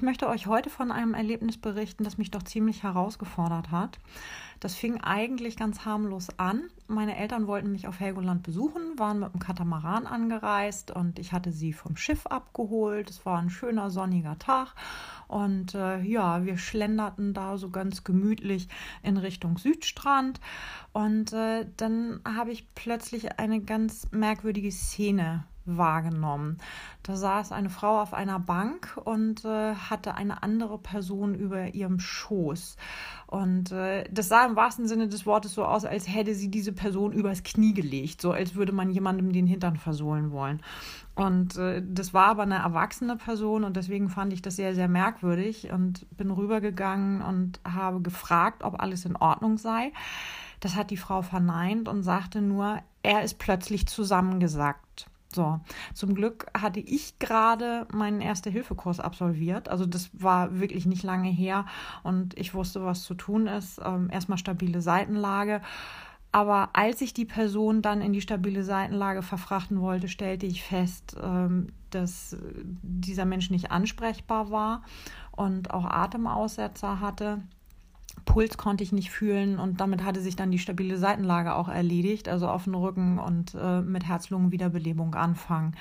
Ich möchte euch heute von einem Erlebnis berichten, das mich doch ziemlich herausgefordert hat. Das fing eigentlich ganz harmlos an. Meine Eltern wollten mich auf Helgoland besuchen, waren mit dem Katamaran angereist und ich hatte sie vom Schiff abgeholt. Es war ein schöner sonniger Tag und äh, ja, wir schlenderten da so ganz gemütlich in Richtung Südstrand und äh, dann habe ich plötzlich eine ganz merkwürdige Szene wahrgenommen. Da saß eine Frau auf einer Bank und äh, hatte eine andere Person über ihrem Schoß. Und äh, das sah im wahrsten Sinne des Wortes so aus, als hätte sie diese Person übers Knie gelegt, so als würde man jemandem den Hintern versohlen wollen. Und äh, das war aber eine erwachsene Person und deswegen fand ich das sehr, sehr merkwürdig und bin rübergegangen und habe gefragt, ob alles in Ordnung sei. Das hat die Frau verneint und sagte nur, er ist plötzlich zusammengesackt. So, zum Glück hatte ich gerade meinen Erste-Hilfe-Kurs absolviert. Also das war wirklich nicht lange her und ich wusste, was zu tun ist. Ähm, erstmal stabile Seitenlage. Aber als ich die Person dann in die stabile Seitenlage verfrachten wollte, stellte ich fest, ähm, dass dieser Mensch nicht ansprechbar war und auch Atemaussetzer hatte. Puls konnte ich nicht fühlen und damit hatte sich dann die stabile Seitenlage auch erledigt, also den Rücken und äh, mit Herz-Lungen-Wiederbelebung anfangen.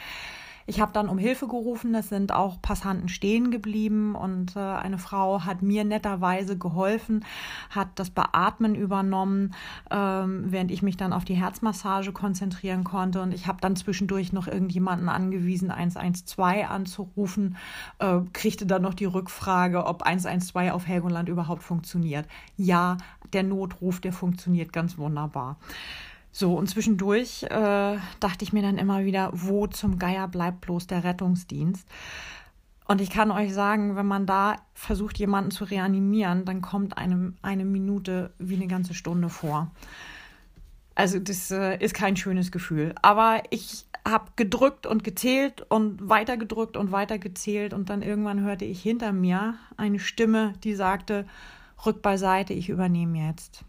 Ich habe dann um Hilfe gerufen, es sind auch Passanten stehen geblieben und äh, eine Frau hat mir netterweise geholfen, hat das Beatmen übernommen, ähm, während ich mich dann auf die Herzmassage konzentrieren konnte und ich habe dann zwischendurch noch irgendjemanden angewiesen, 112 anzurufen, äh, kriegte dann noch die Rückfrage, ob 112 auf Helgoland überhaupt funktioniert. Ja, der Notruf, der funktioniert ganz wunderbar. So, und zwischendurch äh, dachte ich mir dann immer wieder, wo zum Geier bleibt bloß der Rettungsdienst? Und ich kann euch sagen, wenn man da versucht, jemanden zu reanimieren, dann kommt einem eine Minute wie eine ganze Stunde vor. Also das äh, ist kein schönes Gefühl. Aber ich habe gedrückt und gezählt und weiter gedrückt und weiter gezählt und dann irgendwann hörte ich hinter mir eine Stimme, die sagte, rück beiseite, ich übernehme jetzt.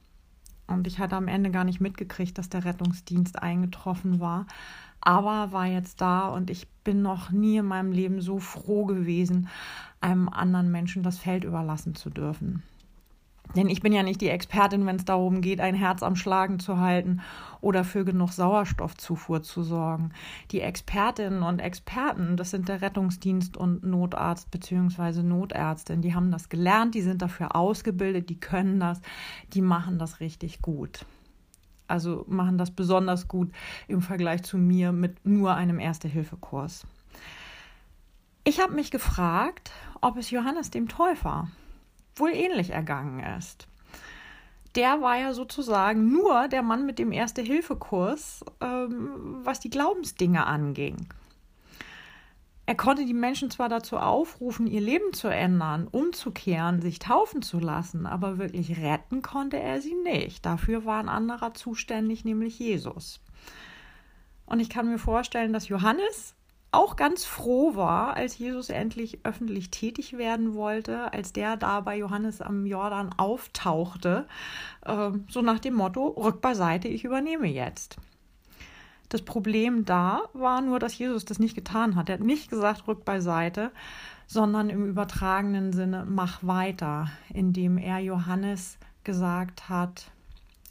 Und ich hatte am Ende gar nicht mitgekriegt, dass der Rettungsdienst eingetroffen war. Aber war jetzt da und ich bin noch nie in meinem Leben so froh gewesen, einem anderen Menschen das Feld überlassen zu dürfen. Denn ich bin ja nicht die Expertin, wenn es darum geht, ein Herz am Schlagen zu halten oder für genug Sauerstoffzufuhr zu sorgen. Die Expertinnen und Experten, das sind der Rettungsdienst und Notarzt bzw. Notärztin, die haben das gelernt, die sind dafür ausgebildet, die können das, die machen das richtig gut. Also machen das besonders gut im Vergleich zu mir mit nur einem Erste-Hilfe-Kurs. Ich habe mich gefragt, ob es Johannes dem Täufer wohl ähnlich ergangen ist. Der war ja sozusagen nur der Mann mit dem Erste-Hilfe-Kurs, ähm, was die Glaubensdinge anging. Er konnte die Menschen zwar dazu aufrufen, ihr Leben zu ändern, umzukehren, sich taufen zu lassen, aber wirklich retten konnte er sie nicht. Dafür war ein anderer zuständig, nämlich Jesus. Und ich kann mir vorstellen, dass Johannes auch ganz froh war, als Jesus endlich öffentlich tätig werden wollte, als der da bei Johannes am Jordan auftauchte, äh, so nach dem Motto, rück beiseite, ich übernehme jetzt. Das Problem da war nur, dass Jesus das nicht getan hat. Er hat nicht gesagt, rück beiseite, sondern im übertragenen Sinne, mach weiter, indem er Johannes gesagt hat,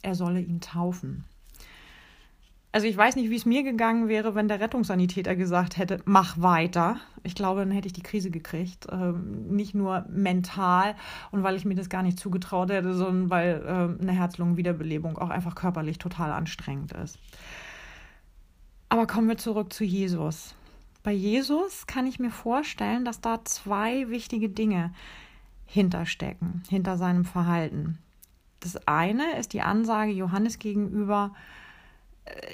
er solle ihn taufen. Also ich weiß nicht, wie es mir gegangen wäre, wenn der Rettungssanitäter gesagt hätte, mach weiter. Ich glaube, dann hätte ich die Krise gekriegt. Ähm, nicht nur mental und weil ich mir das gar nicht zugetraut hätte, sondern weil äh, eine Herz-Lungen-Wiederbelebung auch einfach körperlich total anstrengend ist. Aber kommen wir zurück zu Jesus. Bei Jesus kann ich mir vorstellen, dass da zwei wichtige Dinge hinterstecken, hinter seinem Verhalten. Das eine ist die Ansage Johannes gegenüber,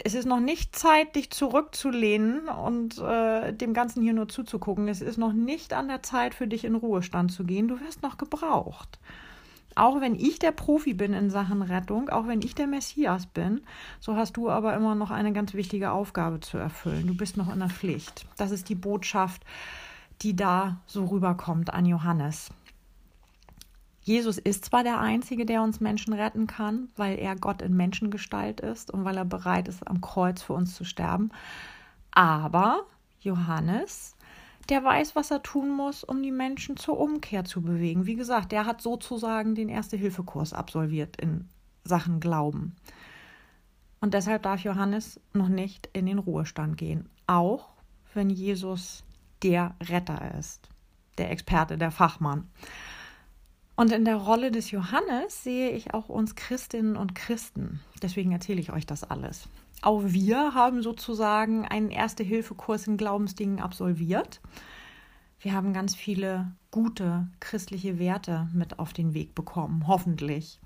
es ist noch nicht Zeit, dich zurückzulehnen und äh, dem Ganzen hier nur zuzugucken. Es ist noch nicht an der Zeit für dich in Ruhestand zu gehen. Du wirst noch gebraucht. Auch wenn ich der Profi bin in Sachen Rettung, auch wenn ich der Messias bin, so hast du aber immer noch eine ganz wichtige Aufgabe zu erfüllen. Du bist noch in der Pflicht. Das ist die Botschaft, die da so rüberkommt an Johannes. Jesus ist zwar der Einzige, der uns Menschen retten kann, weil er Gott in Menschengestalt ist und weil er bereit ist, am Kreuz für uns zu sterben. Aber Johannes, der weiß, was er tun muss, um die Menschen zur Umkehr zu bewegen. Wie gesagt, der hat sozusagen den Erste-Hilfe-Kurs absolviert in Sachen Glauben. Und deshalb darf Johannes noch nicht in den Ruhestand gehen, auch wenn Jesus der Retter ist, der Experte, der Fachmann. Und in der Rolle des Johannes sehe ich auch uns Christinnen und Christen. Deswegen erzähle ich euch das alles. Auch wir haben sozusagen einen Erste-Hilfe-Kurs in Glaubensdingen absolviert. Wir haben ganz viele gute christliche Werte mit auf den Weg bekommen, hoffentlich.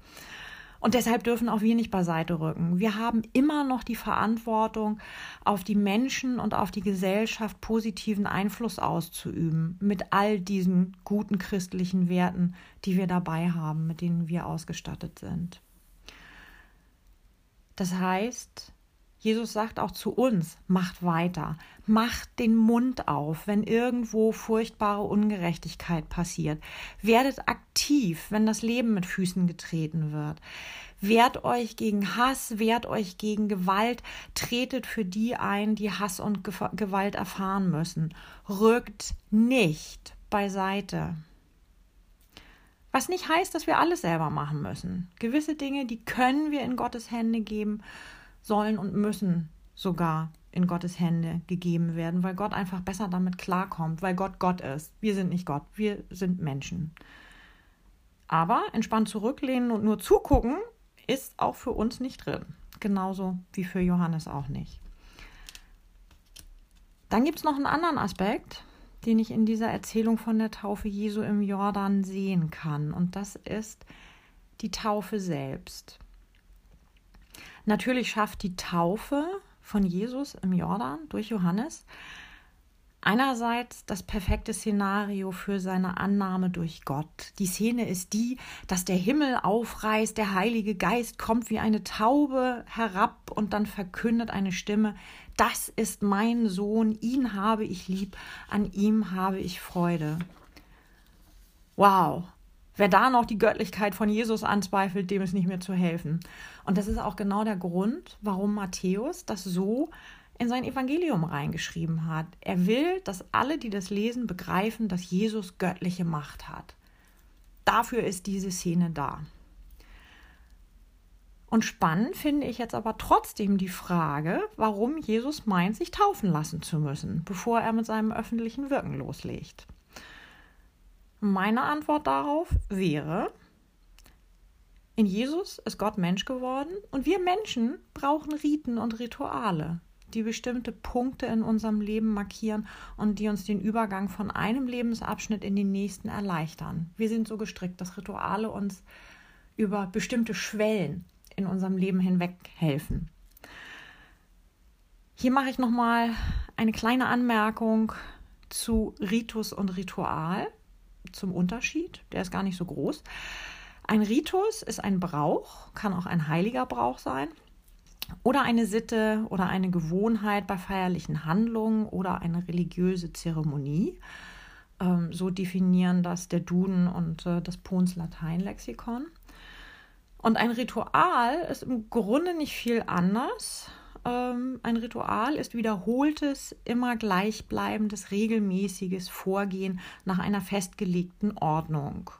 Und deshalb dürfen auch wir nicht beiseite rücken. Wir haben immer noch die Verantwortung, auf die Menschen und auf die Gesellschaft positiven Einfluss auszuüben, mit all diesen guten christlichen Werten, die wir dabei haben, mit denen wir ausgestattet sind. Das heißt, Jesus sagt auch zu uns, macht weiter, macht den Mund auf, wenn irgendwo furchtbare Ungerechtigkeit passiert. Werdet aktiv, wenn das Leben mit Füßen getreten wird. Wehrt euch gegen Hass, wehrt euch gegen Gewalt, tretet für die ein, die Hass und Gewalt erfahren müssen. Rückt nicht beiseite. Was nicht heißt, dass wir alles selber machen müssen. Gewisse Dinge, die können wir in Gottes Hände geben sollen und müssen sogar in Gottes Hände gegeben werden, weil Gott einfach besser damit klarkommt, weil Gott Gott ist. Wir sind nicht Gott, wir sind Menschen. Aber entspannt zurücklehnen und nur zugucken ist auch für uns nicht drin. Genauso wie für Johannes auch nicht. Dann gibt es noch einen anderen Aspekt, den ich in dieser Erzählung von der Taufe Jesu im Jordan sehen kann. Und das ist die Taufe selbst. Natürlich schafft die Taufe von Jesus im Jordan durch Johannes einerseits das perfekte Szenario für seine Annahme durch Gott. Die Szene ist die, dass der Himmel aufreißt, der Heilige Geist kommt wie eine Taube herab und dann verkündet eine Stimme, das ist mein Sohn, ihn habe ich lieb, an ihm habe ich Freude. Wow, Wer da noch die Göttlichkeit von Jesus anzweifelt, dem ist nicht mehr zu helfen. Und das ist auch genau der Grund, warum Matthäus das so in sein Evangelium reingeschrieben hat. Er will, dass alle, die das lesen, begreifen, dass Jesus göttliche Macht hat. Dafür ist diese Szene da. Und spannend finde ich jetzt aber trotzdem die Frage, warum Jesus meint, sich taufen lassen zu müssen, bevor er mit seinem öffentlichen Wirken loslegt. Meine Antwort darauf wäre, in Jesus ist Gott Mensch geworden und wir Menschen brauchen Riten und Rituale, die bestimmte Punkte in unserem Leben markieren und die uns den Übergang von einem Lebensabschnitt in den nächsten erleichtern. Wir sind so gestrickt, dass Rituale uns über bestimmte Schwellen in unserem Leben hinweg helfen. Hier mache ich noch mal eine kleine Anmerkung zu Ritus und Ritual zum Unterschied. Der ist gar nicht so groß. Ein Ritus ist ein Brauch, kann auch ein heiliger Brauch sein. Oder eine Sitte oder eine Gewohnheit bei feierlichen Handlungen oder eine religiöse Zeremonie. Ähm, so definieren das der Duden und äh, das Pons Lateinlexikon. Und ein Ritual ist im Grunde nicht viel anders ähm, ein Ritual ist wiederholtes, immer gleichbleibendes, regelmäßiges Vorgehen nach einer festgelegten Ordnung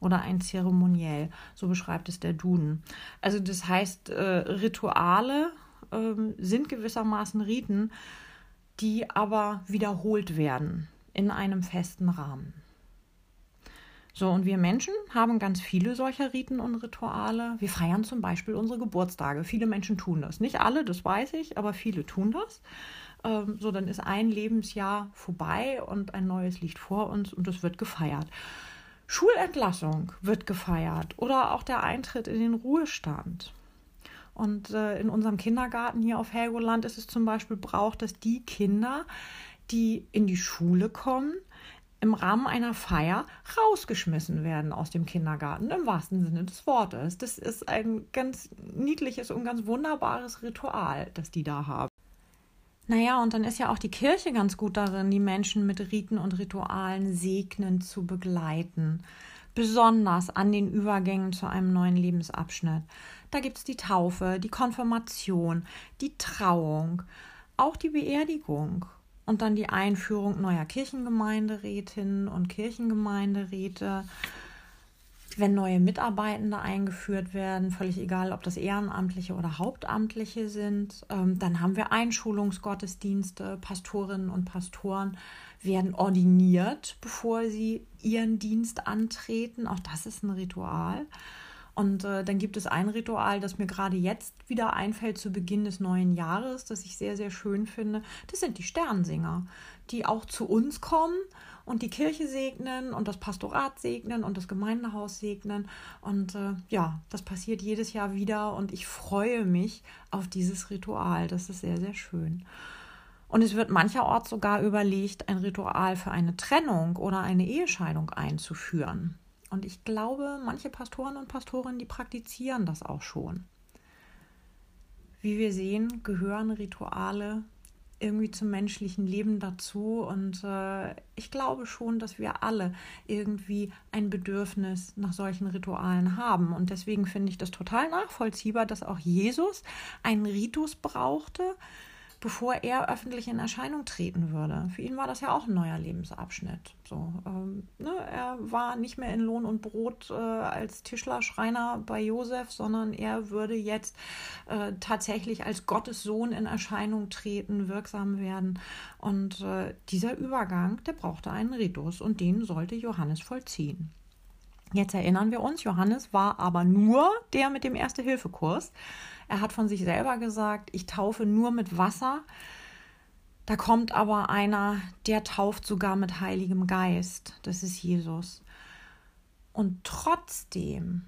oder ein Zeremoniell. So beschreibt es der Duden. Also das heißt, äh, Rituale äh, sind gewissermaßen Riten, die aber wiederholt werden in einem festen Rahmen. So, und wir Menschen haben ganz viele solcher Riten und Rituale. Wir feiern zum Beispiel unsere Geburtstage. Viele Menschen tun das. Nicht alle, das weiß ich, aber viele tun das. Ähm, so, dann ist ein Lebensjahr vorbei und ein neues liegt vor uns und es wird gefeiert. Schulentlassung wird gefeiert oder auch der Eintritt in den Ruhestand. Und äh, in unserem Kindergarten hier auf Helgoland ist es zum Beispiel Brauch, dass die Kinder, die in die Schule kommen, im Rahmen einer Feier rausgeschmissen werden aus dem Kindergarten, im wahrsten Sinne des Wortes. Das ist ein ganz niedliches und ganz wunderbares Ritual, das die da haben. Naja, und dann ist ja auch die Kirche ganz gut darin, die Menschen mit Riten und Ritualen segnend zu begleiten. Besonders an den Übergängen zu einem neuen Lebensabschnitt. Da gibt es die Taufe, die Konfirmation, die Trauung, auch die Beerdigung und dann die Einführung neuer Kirchengemeinderätinnen und Kirchengemeinderäte. Wenn neue Mitarbeitende eingeführt werden, völlig egal, ob das Ehrenamtliche oder Hauptamtliche sind, ähm, dann haben wir Einschulungsgottesdienste. Pastorinnen und Pastoren werden ordiniert, bevor sie ihren Dienst antreten. Auch das ist ein Ritual. Und äh, dann gibt es ein Ritual, das mir gerade jetzt wieder einfällt zu Beginn des neuen Jahres, das ich sehr, sehr schön finde. Das sind die Sternsinger, die auch zu uns kommen und die Kirche segnen und das Pastorat segnen und das Gemeindehaus segnen. Und äh, ja, das passiert jedes Jahr wieder und ich freue mich auf dieses Ritual. Das ist sehr, sehr schön. Und es wird mancherorts sogar überlegt, ein Ritual für eine Trennung oder eine Ehescheidung einzuführen. Und ich glaube, manche Pastoren und Pastorinnen, die praktizieren das auch schon. Wie wir sehen, gehören Rituale irgendwie zum menschlichen Leben dazu. Und äh, ich glaube schon, dass wir alle irgendwie ein Bedürfnis nach solchen Ritualen haben. Und deswegen finde ich das total nachvollziehbar, dass auch Jesus einen Ritus brauchte, bevor er öffentlich in Erscheinung treten würde. Für ihn war das ja auch ein neuer Lebensabschnitt. So, ähm, ne, er war nicht mehr in Lohn und Brot äh, als Tischler, Schreiner bei Josef, sondern er würde jetzt äh, tatsächlich als Gottes Sohn in Erscheinung treten, wirksam werden. Und äh, dieser Übergang, der brauchte einen Ritus und den sollte Johannes vollziehen. Jetzt erinnern wir uns, Johannes war aber nur der mit dem Erste-Hilfe-Kurs. Er hat von sich selber gesagt, ich taufe nur mit Wasser. Da kommt aber einer, der tauft sogar mit Heiligem Geist. Das ist Jesus. Und trotzdem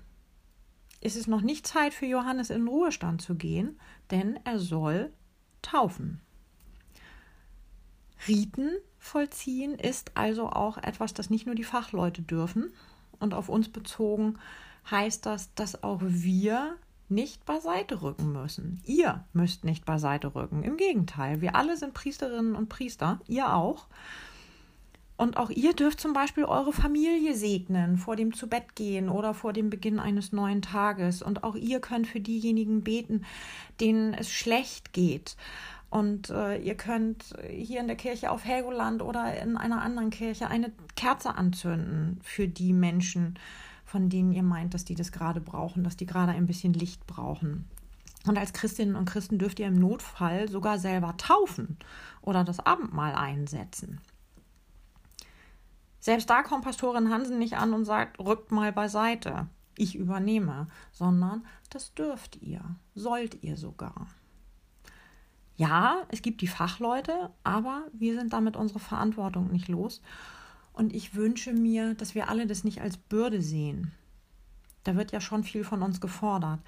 ist es noch nicht Zeit für Johannes in den Ruhestand zu gehen, denn er soll taufen. Riten vollziehen ist also auch etwas, das nicht nur die Fachleute dürfen. Und auf uns bezogen heißt das, dass auch wir nicht beiseite rücken müssen. Ihr müsst nicht beiseite rücken. Im Gegenteil, wir alle sind Priesterinnen und Priester, ihr auch. Und auch ihr dürft zum Beispiel eure Familie segnen vor dem Zubettgehen oder vor dem Beginn eines neuen Tages. Und auch ihr könnt für diejenigen beten, denen es schlecht geht. Und äh, ihr könnt hier in der Kirche auf Helgoland oder in einer anderen Kirche eine Kerze anzünden für die Menschen, von denen ihr meint, dass die das gerade brauchen, dass die gerade ein bisschen Licht brauchen. Und als Christinnen und Christen dürft ihr im Notfall sogar selber taufen oder das Abendmahl einsetzen. Selbst da kommt Pastorin Hansen nicht an und sagt, rückt mal beiseite, ich übernehme, sondern das dürft ihr, sollt ihr sogar. Ja, es gibt die Fachleute, aber wir sind damit unsere Verantwortung nicht los. Und ich wünsche mir, dass wir alle das nicht als Bürde sehen. Da wird ja schon viel von uns gefordert.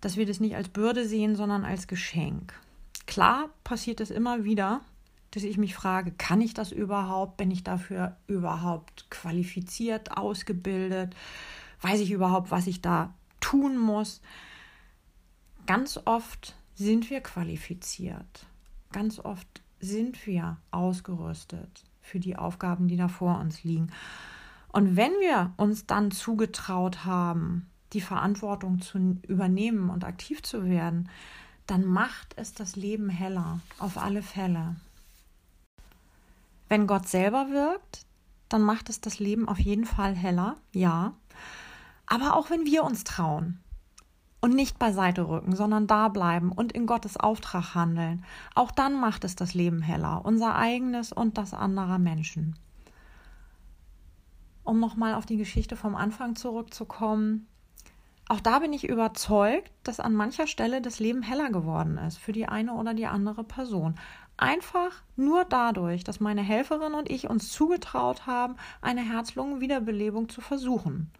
Dass wir das nicht als Bürde sehen, sondern als Geschenk. Klar passiert es immer wieder, dass ich mich frage, kann ich das überhaupt? Bin ich dafür überhaupt qualifiziert, ausgebildet? Weiß ich überhaupt, was ich da tun muss? Ganz oft sind wir qualifiziert. Ganz oft sind wir ausgerüstet für die Aufgaben, die da vor uns liegen. Und wenn wir uns dann zugetraut haben, die Verantwortung zu übernehmen und aktiv zu werden, dann macht es das Leben heller, auf alle Fälle. Wenn Gott selber wirkt, dann macht es das Leben auf jeden Fall heller, ja. Aber auch wenn wir uns trauen, und nicht beiseite rücken, sondern da bleiben und in Gottes Auftrag handeln. Auch dann macht es das Leben heller, unser eigenes und das anderer Menschen. Um nochmal auf die Geschichte vom Anfang zurückzukommen, auch da bin ich überzeugt, dass an mancher Stelle das Leben heller geworden ist für die eine oder die andere Person. Einfach nur dadurch, dass meine Helferin und ich uns zugetraut haben, eine Herz-Lungen-Wiederbelebung zu versuchen.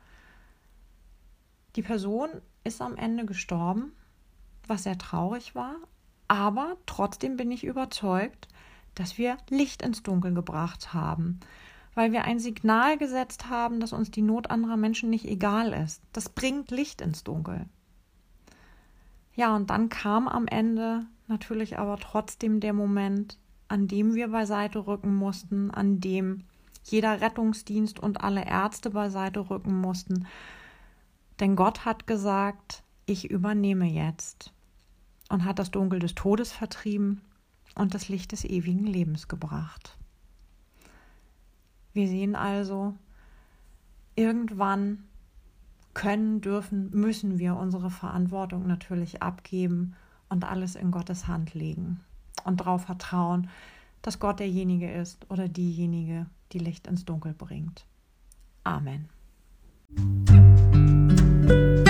Die Person ist am Ende gestorben, was sehr traurig war, aber trotzdem bin ich überzeugt, dass wir Licht ins Dunkel gebracht haben, weil wir ein Signal gesetzt haben, dass uns die Not anderer Menschen nicht egal ist. Das bringt Licht ins Dunkel. Ja, und dann kam am Ende natürlich aber trotzdem der Moment, an dem wir beiseite rücken mussten, an dem jeder Rettungsdienst und alle Ärzte beiseite rücken mussten, denn Gott hat gesagt, ich übernehme jetzt und hat das Dunkel des Todes vertrieben und das Licht des ewigen Lebens gebracht. Wir sehen also, irgendwann können, dürfen, müssen wir unsere Verantwortung natürlich abgeben und alles in Gottes Hand legen und darauf vertrauen, dass Gott derjenige ist oder diejenige, die Licht ins Dunkel bringt. Amen. Bye.